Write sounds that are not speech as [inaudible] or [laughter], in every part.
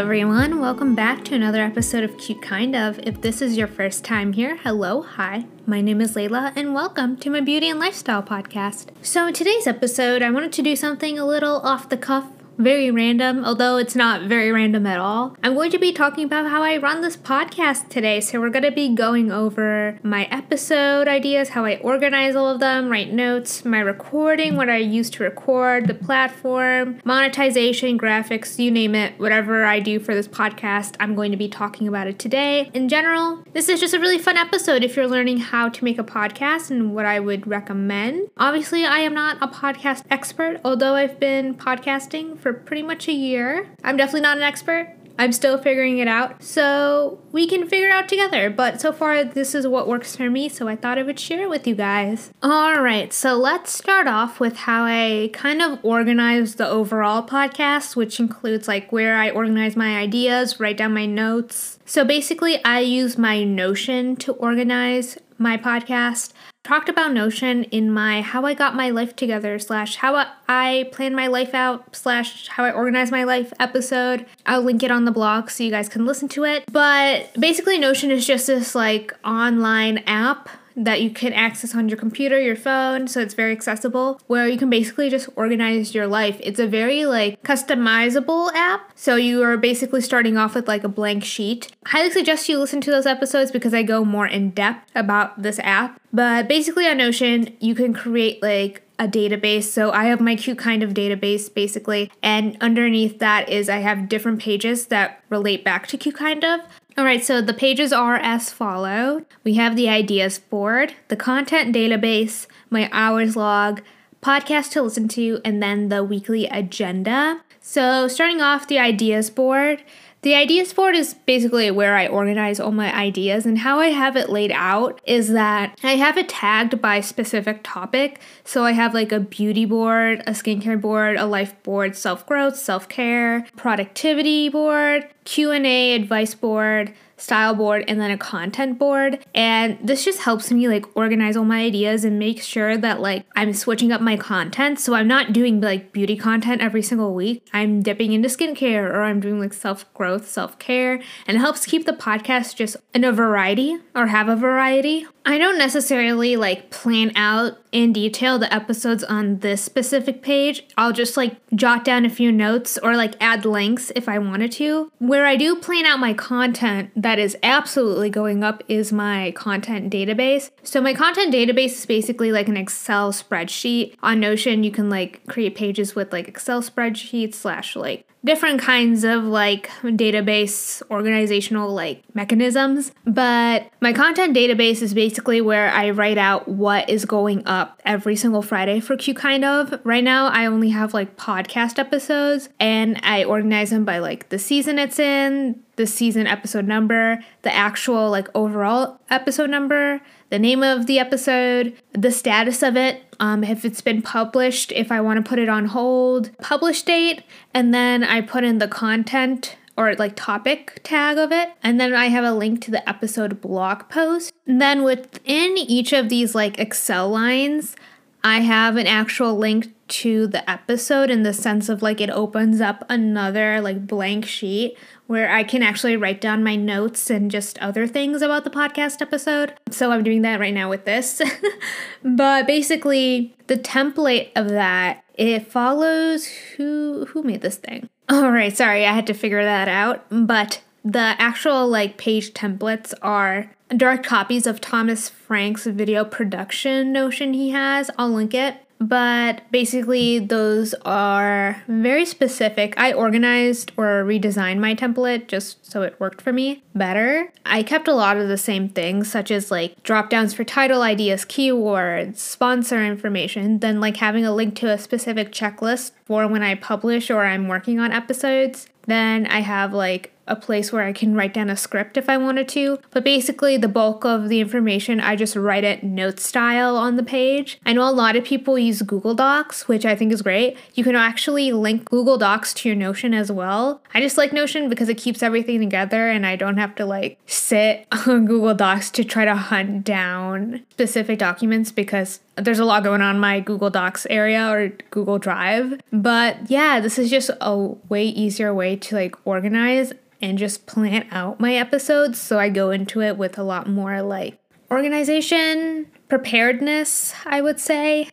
Everyone. Welcome back to another episode of Cute Kind of. If this is your first time here, hello, hi. My name is Layla, and welcome to my beauty and lifestyle podcast. So, in today's episode, I wanted to do something a little off the cuff very random, although it's not very random at all. I'm going to be talking about how I run this podcast today. So, we're going to be going over my episode ideas, how I organize all of them, write notes, my recording, what I use to record, the platform, monetization, graphics, you name it, whatever I do for this podcast, I'm going to be talking about it today. In general, this is just a really fun episode if you're learning how to make a podcast and what I would recommend. Obviously, I am not a podcast expert, although I've been podcasting for for pretty much a year. I'm definitely not an expert. I'm still figuring it out. So we can figure it out together. But so far, this is what works for me. So I thought I would share it with you guys. All right. So let's start off with how I kind of organize the overall podcast, which includes like where I organize my ideas, write down my notes. So basically, I use my Notion to organize my podcast talked about Notion in my How I Got My Life Together slash How I Plan My Life Out slash How I Organize My Life episode. I'll link it on the blog so you guys can listen to it. But basically, Notion is just this like online app that you can access on your computer, your phone, so it's very accessible, where you can basically just organize your life. It's a very like customizable app. So you are basically starting off with like a blank sheet. Highly suggest you listen to those episodes because I go more in depth about this app. But basically on Notion, you can create like a database. So I have my cute kind of database basically, and underneath that is I have different pages that relate back to cute kind of. All right, so the pages are as follow. We have the ideas board, the content database, my hours log, podcast to listen to, and then the weekly agenda. So, starting off the ideas board, the ideas board is basically where I organize all my ideas, and how I have it laid out is that I have it tagged by specific topic. So I have like a beauty board, a skincare board, a life board, self growth, self care, productivity board, Q and A advice board, style board and then a content board. And this just helps me like organize all my ideas and make sure that like I'm switching up my content. So I'm not doing like beauty content every single week. I'm dipping into skincare or I'm doing like self growth, self care, and it helps keep the podcast just in a variety or have a variety. I don't necessarily like plan out in detail the episodes on this specific page. I'll just like jot down a few notes or like add links if I wanted to. Where I do plan out my content that is absolutely going up is my content database. So my content database is basically like an Excel spreadsheet. On Notion, you can like create pages with like Excel spreadsheets slash like different kinds of like database organizational like mechanisms but my content database is basically where i write out what is going up every single friday for cute kind of. Right now i only have like podcast episodes and i organize them by like the season it's in the season episode number the actual like overall episode number the name of the episode, the status of it, um, if it's been published, if I want to put it on hold, publish date, and then I put in the content or like topic tag of it. And then I have a link to the episode blog post. And then within each of these like Excel lines, I have an actual link to the episode in the sense of like it opens up another like blank sheet where I can actually write down my notes and just other things about the podcast episode. So I'm doing that right now with this. [laughs] but basically, the template of that it follows who who made this thing. [laughs] All right, sorry, I had to figure that out. But the actual like page templates are direct copies of Thomas Frank's video production notion he has. I'll link it. But basically, those are very specific. I organized or redesigned my template just so it worked for me better. I kept a lot of the same things, such as like drop downs for title ideas, keywords, sponsor information, then like having a link to a specific checklist for when I publish or I'm working on episodes. Then I have like a place where I can write down a script if I wanted to. But basically, the bulk of the information, I just write it note style on the page. I know a lot of people use Google Docs, which I think is great. You can actually link Google Docs to your Notion as well. I just like Notion because it keeps everything together and I don't have to like sit [laughs] on Google Docs to try to hunt down specific documents because there's a lot going on in my Google Docs area or Google Drive. But yeah, this is just a way easier way to like organize and just plan out my episodes. So I go into it with a lot more like organization, preparedness, I would say.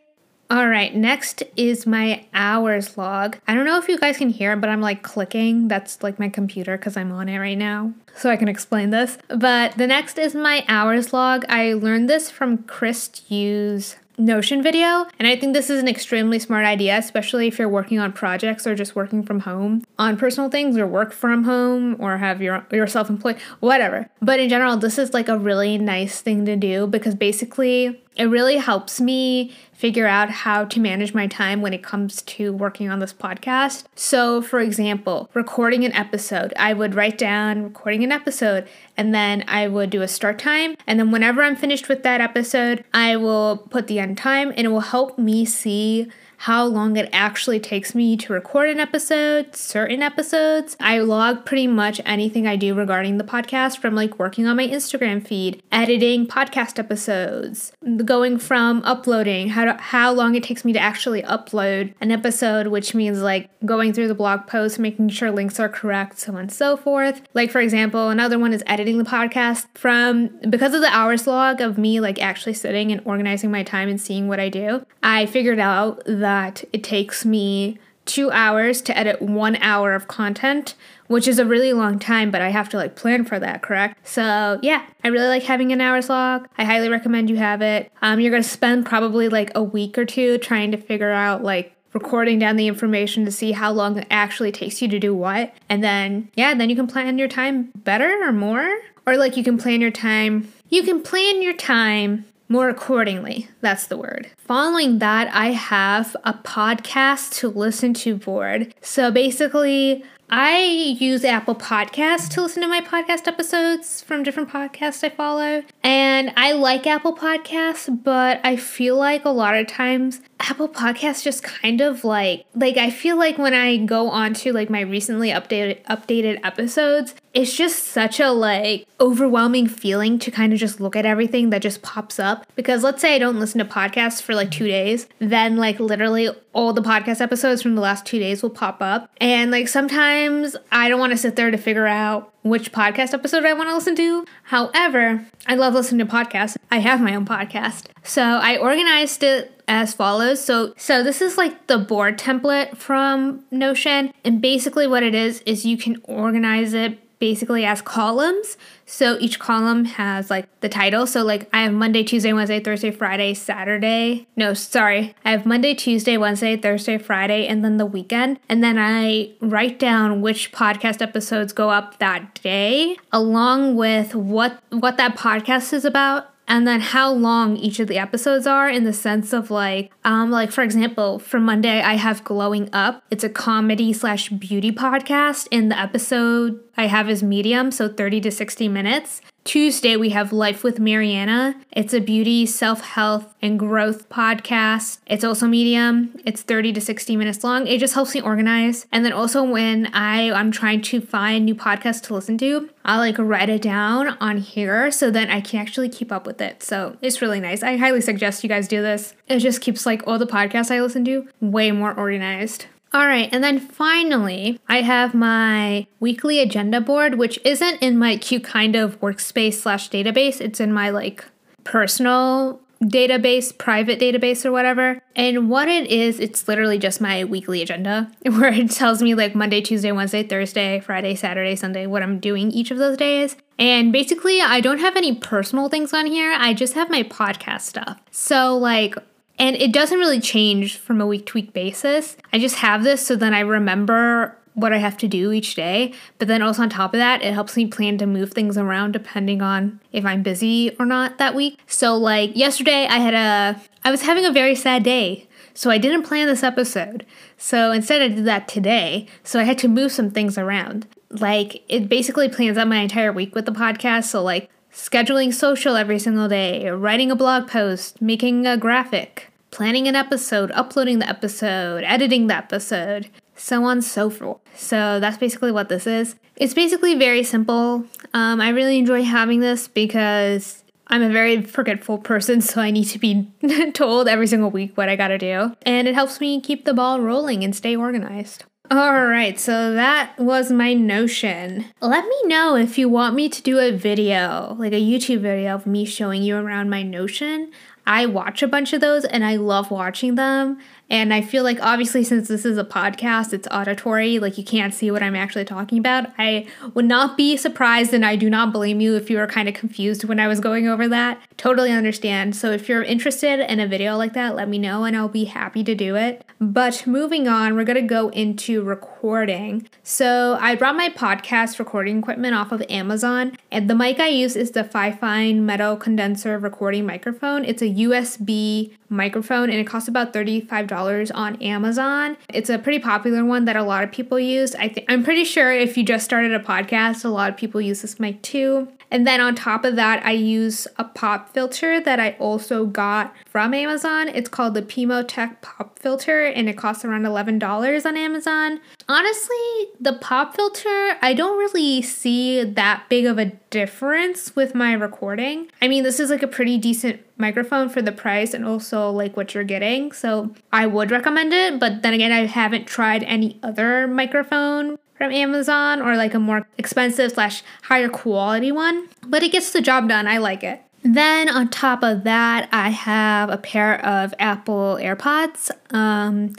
All right, next is my hours log. I don't know if you guys can hear, but I'm like clicking. That's like my computer because I'm on it right now. So I can explain this. But the next is my hours log. I learned this from Chris Hughes Notion video. And I think this is an extremely smart idea, especially if you're working on projects or just working from home on personal things or work from home or have your you're self-employed, whatever. But in general, this is like a really nice thing to do because basically it really helps me figure out how to manage my time when it comes to working on this podcast. So, for example, recording an episode, I would write down recording an episode and then I would do a start time. And then, whenever I'm finished with that episode, I will put the end time and it will help me see how long it actually takes me to record an episode, certain episodes. I log pretty much anything I do regarding the podcast from like working on my Instagram feed, editing podcast episodes, going from uploading, how to, how long it takes me to actually upload an episode, which means like going through the blog post, making sure links are correct, so on and so forth. Like for example, another one is editing the podcast from because of the hours log of me like actually sitting and organizing my time and seeing what I do. I figured out that that it takes me two hours to edit one hour of content, which is a really long time, but I have to like plan for that, correct? So yeah, I really like having an hour's log. I highly recommend you have it. Um, you're gonna spend probably like a week or two trying to figure out like recording down the information to see how long it actually takes you to do what. And then, yeah, then you can plan your time better or more. Or like you can plan your time. You can plan your time more accordingly. That's the word. Following that, I have a podcast to listen to board. So basically, I use Apple Podcasts to listen to my podcast episodes from different podcasts I follow. And I like Apple Podcasts, but I feel like a lot of times Apple Podcasts just kind of like like I feel like when I go on to like my recently updated updated episodes, it's just such a like overwhelming feeling to kind of just look at everything that just pops up because let's say I don't listen to podcasts for like 2 days, then like literally all the podcast episodes from the last 2 days will pop up and like sometimes I don't want to sit there to figure out which podcast episode I want to listen to. However, I love listening to podcasts. I have my own podcast. So I organized it as follows. So so this is like the board template from Notion and basically what it is is you can organize it basically as columns. So each column has like the title. So like I have Monday, Tuesday, Wednesday, Thursday, Friday, Saturday. No, sorry. I have Monday, Tuesday, Wednesday, Thursday, Friday, and then the weekend. And then I write down which podcast episodes go up that day along with what what that podcast is about and then how long each of the episodes are in the sense of like um like for example for monday i have glowing up. It's a comedy slash beauty podcast. And the episode i have is medium so 30 to 60 minutes Tuesday, we have Life with Mariana. It's a beauty, self health, and growth podcast. It's also medium. It's 30 to 60 minutes long. It just helps me organize. And then also when I, I'm trying to find new podcasts to listen to, I'll like write it down on here so then I can actually keep up with it. So it's really nice. I highly suggest you guys do this. It just keeps like all the podcasts I listen to way more organized. All right, and then finally, I have my weekly agenda board, which isn't in my cute kind of workspace slash database. It's in my like personal database, private database, or whatever. And what it is, it's literally just my weekly agenda [laughs] where it tells me like Monday, Tuesday, Wednesday, Thursday, Friday, Saturday, Sunday, what I'm doing each of those days. And basically, I don't have any personal things on here, I just have my podcast stuff. So, like, and it doesn't really change from a week to week basis. I just have this so then I remember what I have to do each day. But then also on top of that, it helps me plan to move things around depending on if I'm busy or not that week. So like yesterday I had a I was having a very sad day. So I didn't plan this episode. So instead I did that today. So I had to move some things around. like it basically plans out my entire week with the podcast. So like scheduling social every single day, writing a blog post, making a graphic, planning an episode, uploading the episode, editing the episode, so on so forth. So that's basically what this is. It's basically very simple. Um, I really enjoy having this because I'm a very forgetful person, [laughs] so I need to be [laughs] told every single week what I gotta do. And it helps me keep the ball rolling and stay organized. Alright, so that was my notion. Let me know if you want me to do a video, like a YouTube video of me showing you around my notion. I watch a bunch of those and I love watching them. And I feel like, obviously, since this is a podcast, it's auditory, like you can't see what I'm actually talking about. I would not be surprised, and I do not blame you if you were kind of confused when I was going over that. Totally understand. So, if you're interested in a video like that, let me know and I'll be happy to do it. But moving on, we're to go into recording. So, I brought my podcast recording equipment off of Amazon, and the mic I use is the Fifine Metal Condenser Recording Microphone. It's a USB microphone and it costs about $35 on Amazon. It's a pretty popular one that a lot of people use. I think I'm pretty sure if you just started a podcast, a lot of people use this mic too. And then on top of that, I use a pop filter that I also got from Amazon. It's called the Pimotech pop filter and it costs around $11 on Amazon. Honestly, the pop filter, I don't really see that big of a difference with my recording. I mean, this is like a pretty decent microphone for the price and also like what you're getting. So I would recommend it, but then again, I haven't tried any other microphone from Amazon or like a more expensive slash higher quality one, but it gets the job done. I like it. Then on top of that, I have a pair of Apple AirPods. Um,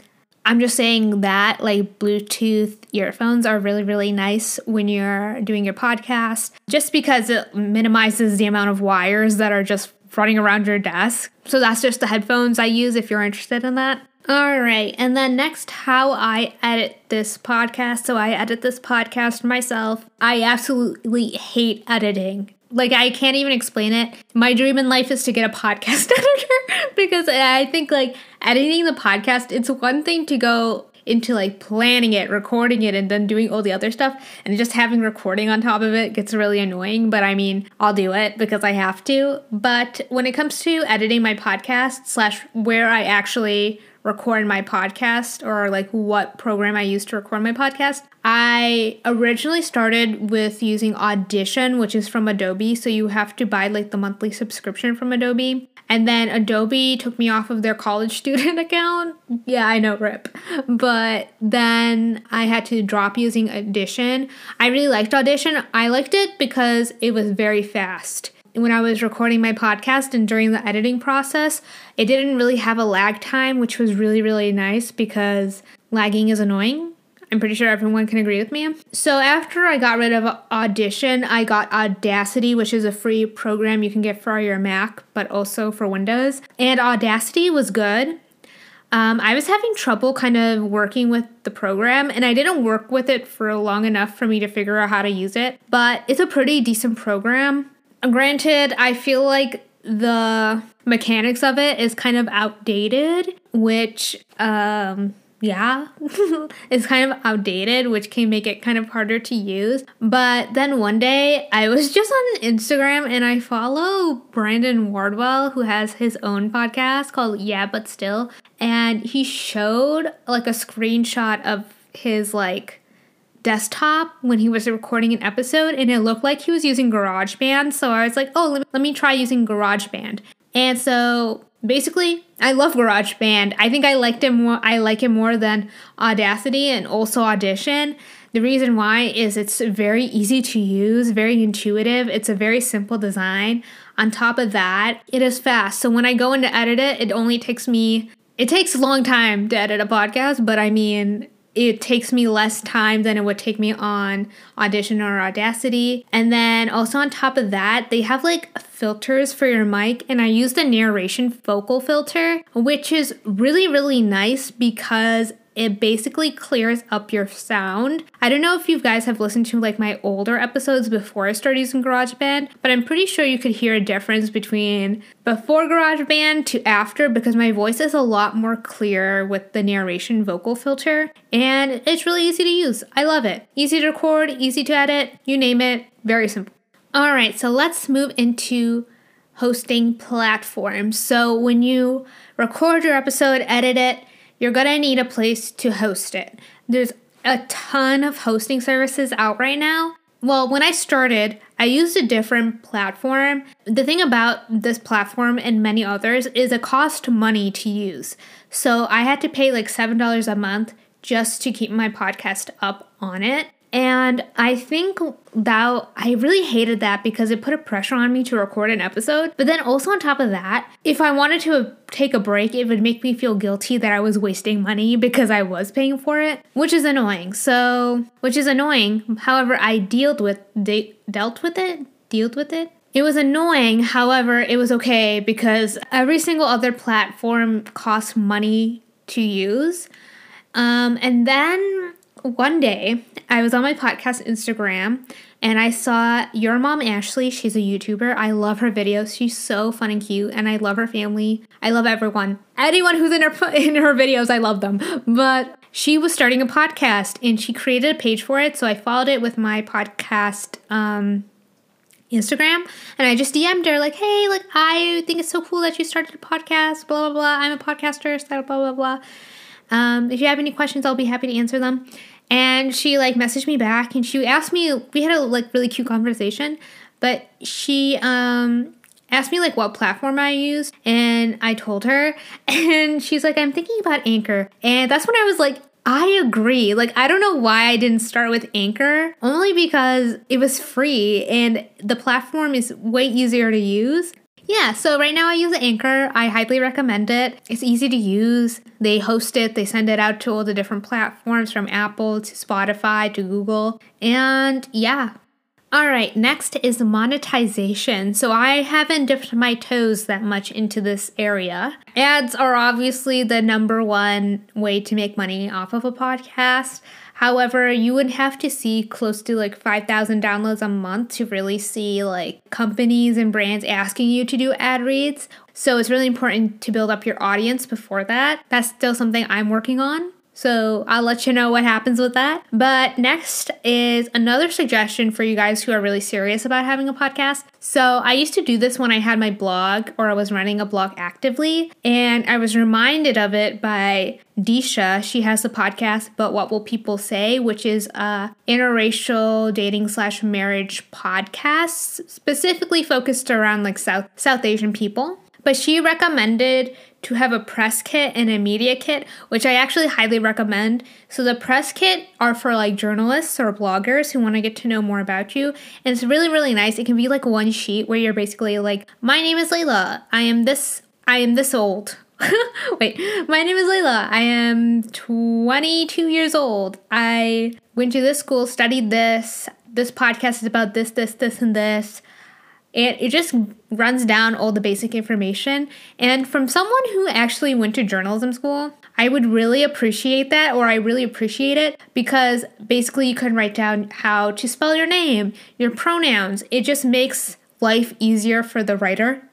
I'm just saying that like Bluetooth earphones are really, really nice when you're doing your podcast, just because it minimizes the amount of wires that are just running around your desk. So that's just the headphones I use if you're interested in that. All right, and then next, how I edit this podcast. So I edit this podcast myself. I absolutely hate editing. Like, I can't even explain it. My dream in life is to get a [laughs] podcast editor because I think, like, editing the podcast, it's one thing to go into like planning it, recording it, and then doing all the other stuff. And just having recording on top of it gets really annoying. But I mean, I'll do it because I have to. But when it comes to editing my podcast, slash where I actually record my podcast or like what program I use to record my podcast. I originally started with using Audition, which is from Adobe, so you have to buy like the monthly subscription from Adobe. And then Adobe took me off of their college [laughs] student account. Yeah, I know, rip. But then I had to drop using Audition. I really liked Audition. I liked it because it was very fast when I was recording my podcast and during the editing process, it didn't really have a lag time, which was really, really nice because lagging is annoying. I'm pretty sure everyone can agree with me. So, after I got rid of Audition, I got Audacity, which is a free program you can get for your Mac, but also for Windows. And Audacity was good. Um, I was having trouble kind of working with the program, and I didn't work with it for long enough for me to figure out how to use it, but it's a pretty decent program. Granted, I feel like the mechanics of it is kind of outdated, which, um, yeah, [laughs] it's kind of outdated, which can make it kind of harder to use. But then one day I was [laughs] just on Instagram and I follow Brandon Wardell, who has his own podcast called Yeah, But Still. And he showed like a screenshot of his like desktop when he was recording an episode and it looked like he was using GarageBand. So I was like, oh, let me, let me try using GarageBand. And so basically, I love GarageBand. I think I liked it more. I like it more than Audacity and also Audition. The reason why is it's very easy to use, very intuitive. It's a very simple design. On top of that, it is fast. So when I go in to edit it, it only takes me it takes a long time to edit a podcast, but I mean, it takes me less time than it would take me on Audition or Audacity. And then also on top of that, they have like filters for your mic, and I use the narration vocal filter, which is really, really nice because it basically clears up your sound. I don't know if you guys have listened to like my older episodes before I started using GarageBand, but I'm pretty sure you could hear a difference between before GarageBand to after because my voice is a lot more clear with the narration vocal filter and it's really easy to use. I love it. Easy to record, easy to edit, you name it, very simple. All right, so let's move into hosting platforms. So when you record your episode, edit it, you're going to need a place to host it. There's a ton of hosting services out right now. Well, when I started, I used a different platform. The thing about this platform and many others is it cost money to use. So I had to pay like $7 a month just to keep my podcast up on it. And I think that I really hated that because it put a pressure on me to record an episode. But then also on top of that, if I wanted to take a break, it would make me feel guilty that I was wasting money because I was paying for it, which is annoying. So, which is annoying. However, I dealt with de- dealt with it, dealt with it. It was annoying, however, it was okay because every single other platform costs money to use. Um, and then one day I was on my podcast Instagram and I saw your mom Ashley. She's a YouTuber. I love her videos. She's so fun and cute, and I love her family. I love everyone. Anyone who's in her [laughs] in her videos, I love them. But she was starting a podcast and she created a page for it, so I followed it with my podcast um, Instagram and I just DM'd her like, "Hey, like I think it's so cool that you started a podcast. Blah blah blah. I'm a podcaster. Blah blah blah." Um, if you have any questions, I'll be happy to answer them. And she like messaged me back and she asked me, we had a like really cute conversation, but she um asked me like what platform I use and I told her [laughs] and she's like I'm thinking about Anchor. And that's when I was like I agree. Like I don't know why I didn't start with Anchor, only because it was free and the platform is way easier to use. Yeah, so right now I use Anchor. I highly recommend it. It's easy to use. They host it, they send it out to all the different platforms from Apple to Spotify to Google. And yeah. All right, next is monetization. So I haven't dipped my toes that much into this area. Ads are obviously the number one way to make money off of a podcast. However, you would have to see close to like 5,000 downloads a month to really see like companies and brands asking you to do ad reads. So it's really important to build up your audience before that. That's still something I'm working on. So I'll let you know what happens with that. But next is another suggestion for you guys who are really serious about having a podcast. So I used to do this when I had my blog or I was running a blog actively, and I was reminded of it by Disha. She has a podcast, But What Will People Say, which is a interracial dating slash marriage podcast specifically focused around like South South Asian people. But she recommended to have a press kit and a media kit, which I actually highly recommend. So the press kit are for like journalists or bloggers who want to get to know more about you. And it's really, really nice. It can be like one sheet where you're basically like, my name is Layla. I am this I am this old. [laughs] Wait, my name is Layla. I am 22 years old. I went to this school, studied this. This podcast is about this, this, this, and this and it just runs down all the basic information. And from someone who actually went to journalism school, I would really appreciate that, or I really appreciate it because basically you can write down how to spell your name, your pronouns. It just makes life easier for the writer.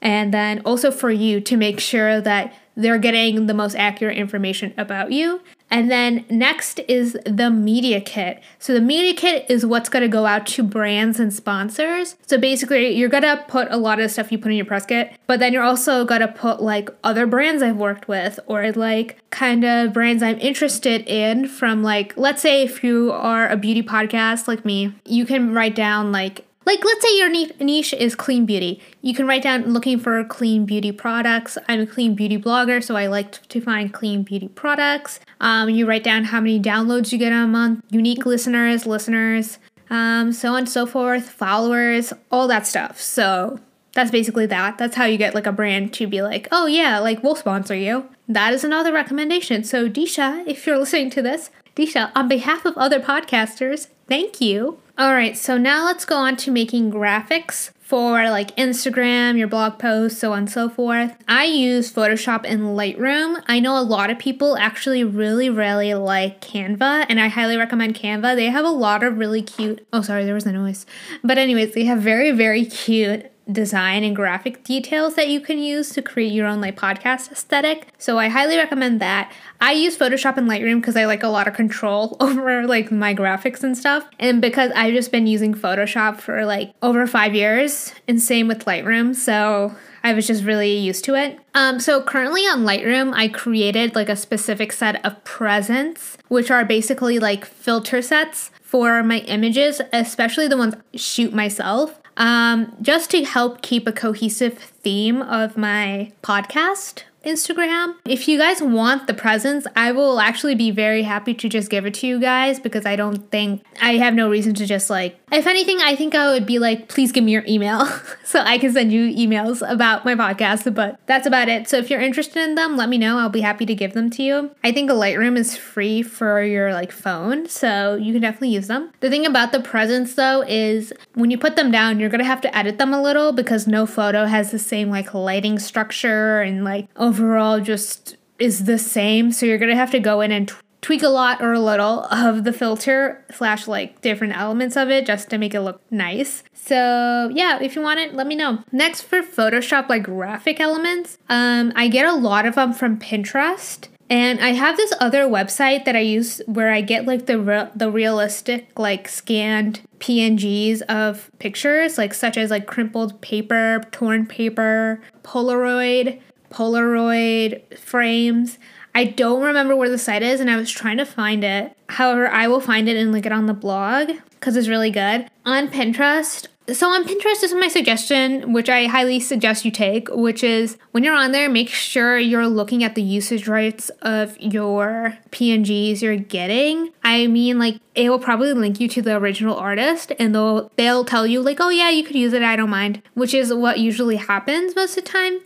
And then also for you to make sure that they're getting the most accurate information about you. And then next is the media kit. So the media kit is what's going to go out to brands and sponsors. So basically, you're going to put a lot of stuff you put in your press kit, but then you're also going to put like other brands I've worked with or like kind of brands I'm interested in from like let's say if you are a beauty podcast like me, you can write down like like let's say your niche is clean beauty. You can write down looking for clean beauty products. I'm a clean beauty blogger so i like to find clean beauty products. Um, you write down how many downloads you get a month unique listeners listeners um, so on and so forth followers all that stuff. So that's basically that. That's how you get like a brand to be like oh yeah like we'll sponsor you. That is another recommendation. So disha if you're [laughs] listening to this disha on behalf of other podcasters thank you All right, so now let's go on to making graphics for like Instagram, your blog posts, so on and so forth. I use Photoshop and Lightroom. I know a lot of people actually really, really like Canva, and I highly recommend Canva. They have a lot of really cute, oh, sorry, there was a noise. But, anyways, they have very, very cute design and graphic details that you can use to create your own like podcast aesthetic. So I highly recommend that. I use Photoshop and Lightroom because I like a lot of control [laughs] over like my graphics and stuff. And because I've just been using Photoshop for like over five years and same with Lightroom. So I was just really used to it. Um, so currently on Lightroom, I created like a specific set of presents, which are basically like filter sets for my images, especially the ones I shoot myself um, just to help keep a cohesive theme of my podcast Instagram. If you guys want the presents, I will actually be very happy to just give it to you guys because I don't think I have no reason to just like, if anything, I think I would be like, please give me your email [laughs] so I can send you emails about my podcast. But that's about it. So if you're interested in them, let me know. I'll be happy to give them to you. I think a Lightroom is free for your like phone, so you can definitely use them. The thing about the presents though is when you put them down, you're gonna have to edit them a little because no photo has the same like lighting structure and like overall just is the same. So you're gonna have to go in and t- tweak a lot or a little of the filter slash like different elements of it just to make it look nice. So yeah, if you want it, let me know. Next for Photoshop like graphic elements, um, I get a lot of them from Pinterest. And I have this other website that I use where I get like the re- the realistic like scanned PNGs of pictures, like such as like crumpled paper, torn paper, Polaroid, Polaroid frames. I don't remember where the site is and I was trying to find it. However, I will find it and link it on the blog because it's really good. On Pinterest, so on Pinterest this is my suggestion, which I highly suggest you take, which is when you're on there, make sure you're looking at the usage rights of your PNGs you're getting. I mean, like it will probably link you to the original artist, and they'll they'll tell you like, oh yeah, you could use it, I don't mind, which is what usually happens most of the time.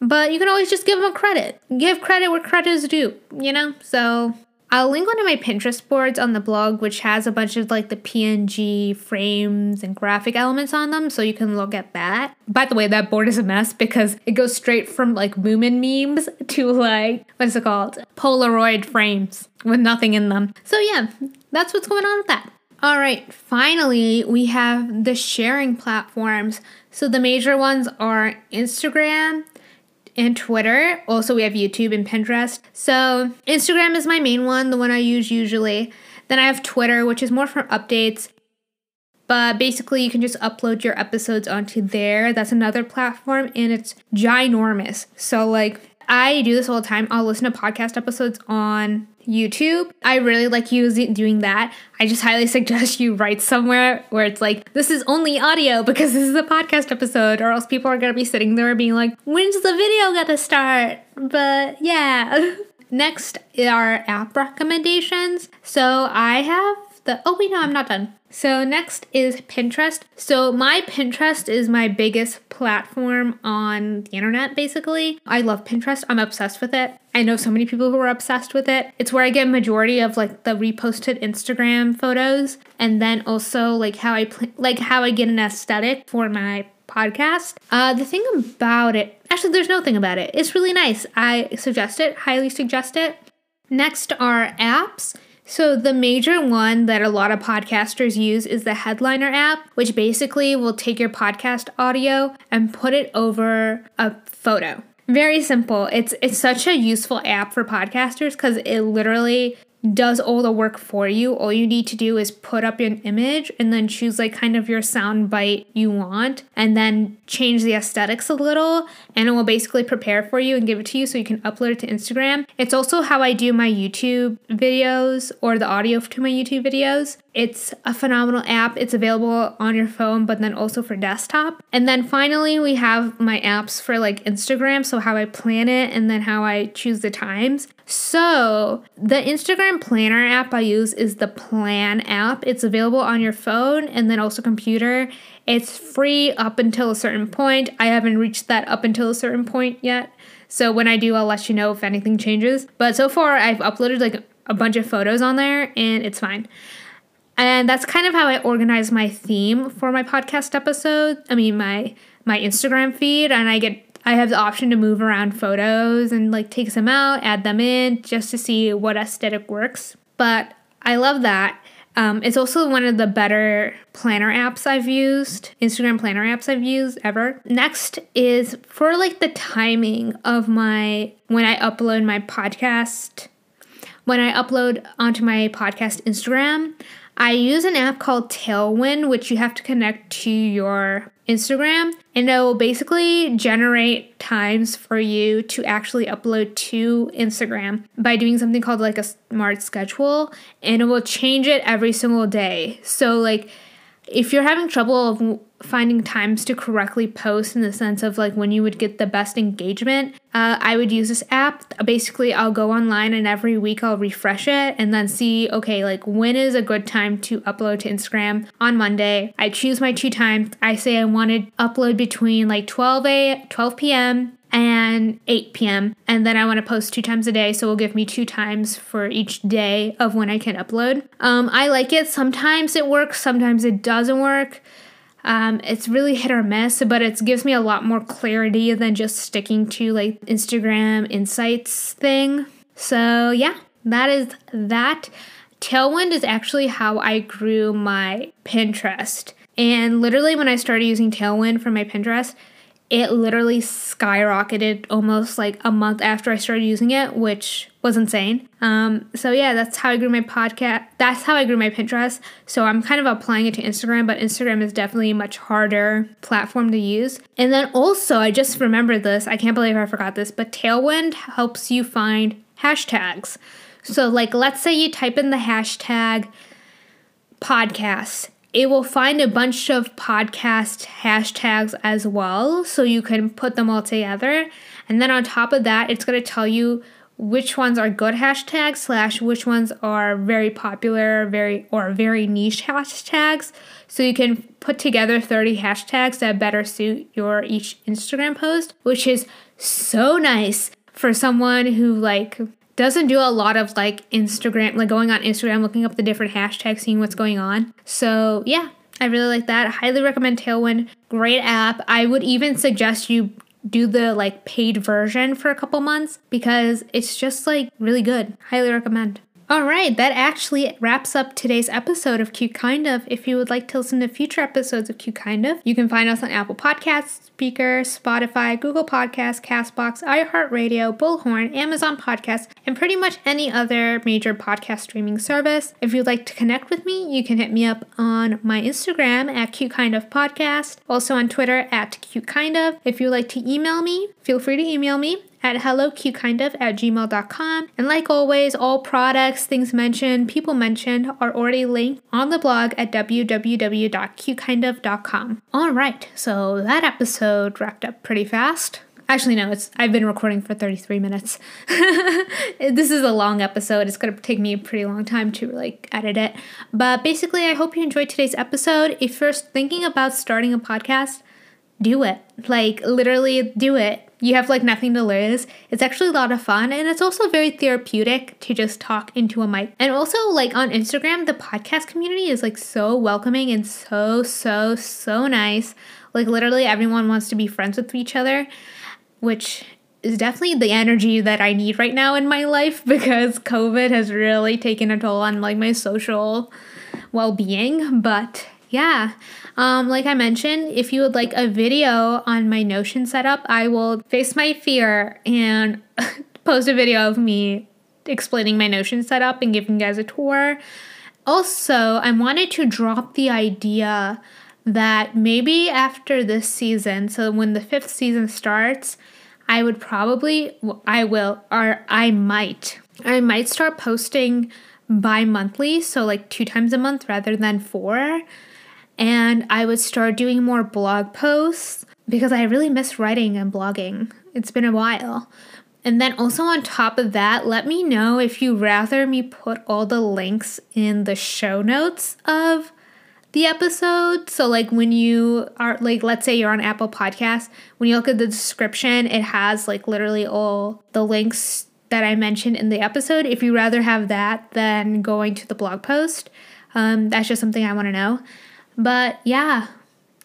But you can always just give them a credit. Give credit where credit is due, you know? So I'll link one of my Pinterest boards on the blog, which has a bunch of like the PNG frames and graphic elements on them, so you can look at that. By the way, that board is a mess because it goes straight from like Moomin memes [laughs] to like, what is it called? Polaroid frames with nothing in them. So yeah, that's what's going on with that. All right, finally, we have the sharing platforms. So the major ones are Instagram, and Twitter. Also, we have YouTube and Pinterest. So, Instagram is my main one, the one I use usually. Then I have Twitter, which is more for updates. But basically, you can just upload your episodes onto there. That's another platform, and it's ginormous. So, like, I do this all the time. I'll listen to podcast episodes on YouTube. I really like using doing that. I just highly [laughs] suggest you write somewhere where it's like this is only audio because this is a podcast episode, or else people are gonna be sitting there being like, when's the video gonna start? But yeah. [laughs] Next are app recommendations. So I have the oh wait no I'm not done. So next is Pinterest. So my Pinterest is my biggest platform on the internet basically. I love Pinterest. I'm obsessed with it. I know so many people who are obsessed with it. It's where I get majority of like the reposted Instagram photos and then also like how I pl- like how I get an aesthetic for my podcast. Uh, the thing about it, actually, there's no thing about it. It's really nice. I suggest it, highly suggest it. Next are apps. So, the major one that a lot of podcasters use is the Headliner app, which basically will take your podcast audio and put it over a photo. Very simple. It's it's such a useful app for podcasters cuz it literally does all the work for you. All you need to do is put up an image and then choose like kind of your sound bite you want and then change the aesthetics a little and it will basically prepare for you and give it to you so you can upload it to Instagram. It's also how I do my YouTube videos or the audio to my YouTube videos. It's a phenomenal app. It's available on your phone, but then also for desktop. And then finally, we have my apps for like Instagram. So, how I plan it and then how I choose the times. So, the Instagram planner app I use is the Plan app. It's available on your phone and then also computer. It's free up until a certain point. I haven't reached that up until a certain point yet. So, when I do, I'll let you know if anything changes. But so far, I've uploaded like a bunch of photos on there and it's fine. And that's kind of how I organize my theme for my podcast episode. I mean, my my Instagram feed and I get I have the option to move around photos and like take some out, add them in just to see what aesthetic works. But I love that. Um, it's also one of the better planner apps I've used, Instagram planner apps I've used ever. Next is for like the timing of my when I upload my podcast. When I upload onto my podcast Instagram, I use an app called Tailwind, which you have to connect to your Instagram, and it will basically generate times for you to actually upload to Instagram by doing something called like a smart schedule, and it will change it every single day. So, like, if you're having trouble finding times to correctly post in the sense of like when you would get the best engagement, uh, I would use this app. Basically, I'll go online and every week I'll refresh it and then see, okay, like when is a good time to upload to Instagram on Monday. I choose my two times. I say I want to upload between like 12 a 12 p.m and 8 p.m. And then I want to post two times a day, so it will give me two times for each day of when I can upload. Um, I like it. Sometimes it works, sometimes it doesn't work. Um, it's really hit or miss, but it gives me a lot more clarity than just sticking to like Instagram insights thing. So, yeah, that is that. Tailwind is actually how I grew my Pinterest. And literally, when I started using Tailwind for my Pinterest, it literally skyrocketed almost like a month after I started using it, which was insane. Um, so yeah, that's how I grew my podcast. That's how I grew my Pinterest. So I'm kind of applying it to Instagram, but Instagram is definitely a much harder platform to use. And then also, I just remembered this. I can't believe I forgot this, but Tailwind helps you find hashtags. So like, let's say you type in the hashtag podcast it will find a bunch of podcast hashtags as well, so you can put them all together. And then on top of that, it's going to tell you which ones are good hashtags slash which ones are very popular, very or very niche hashtags. So you can put together 30 hashtags that better suit your each Instagram post, which is so nice for someone who like doesn't do a lot of like Instagram, like going on Instagram, looking up the different hashtags, seeing what's going on. So, yeah, I really like that. I highly recommend Tailwind. Great app. I would even suggest you do the like paid version for a couple months because it's just like really good. Highly recommend. All right, that actually wraps up today's episode of Cute Kind of. If you would like to listen to future episodes of Cute Kind of, you can find us on Apple Podcasts, Spreaker, Spotify, Google Podcasts, Castbox, iHeartRadio, Bullhorn, Amazon Podcasts, and pretty much any other major podcast streaming service. If you'd like to connect with me, you can hit me up on my Instagram at Cute Kind of Podcast, also on Twitter at Cute Kind of. If you'd like to email me, feel free to email me at hellocutekindof at gmail.com. And like always, all products, things mentioned, people mentioned are already linked on the blog at www.cutekindof.com. All right, so that episode wrapped up pretty fast. Actually, no, it's I've been recording for 33 minutes. [laughs] this is a long episode. It's gonna take me a pretty long time to like edit it. But basically, I hope you enjoyed today's episode. If you're thinking about starting a podcast, do it. Like literally do it you have like nothing to lose. It's actually a lot of fun and it's also very therapeutic to just talk into a mic. And also, like on Instagram, the podcast community is like so welcoming and so, so, so nice. Like, literally, everyone wants to be friends with each other, which is definitely the energy that I need right now in my life [laughs] because COVID has really taken a toll on like my social well being. But yeah. Um, like I mentioned, if you would like a video on my Notion setup, I will face my fear and [laughs] post a video of me explaining my Notion setup and giving you guys a tour. Also, I wanted to drop the idea that maybe after this season, so when the fifth season starts, I would probably, I will, or I might, I might start posting bi monthly, so like two times a month rather than four and I would start doing more blog posts because I really miss writing and blogging. It's been a while. And then also on top of that, let me know if you rather me put all the links in the show notes of the episode. So like when you are like let's say you're on Apple Podcasts, when you look at the description, it has like literally all the links that I mentioned in the episode. If you rather have that than going to the blog post, Um, that's just something I want to know. But yeah,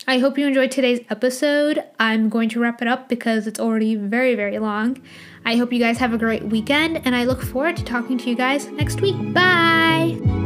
I hope you enjoyed today's episode. I'm going to wrap it up because it's already very, very long. I hope you guys have a great weekend, and I look forward to talking to you guys next week. Bye!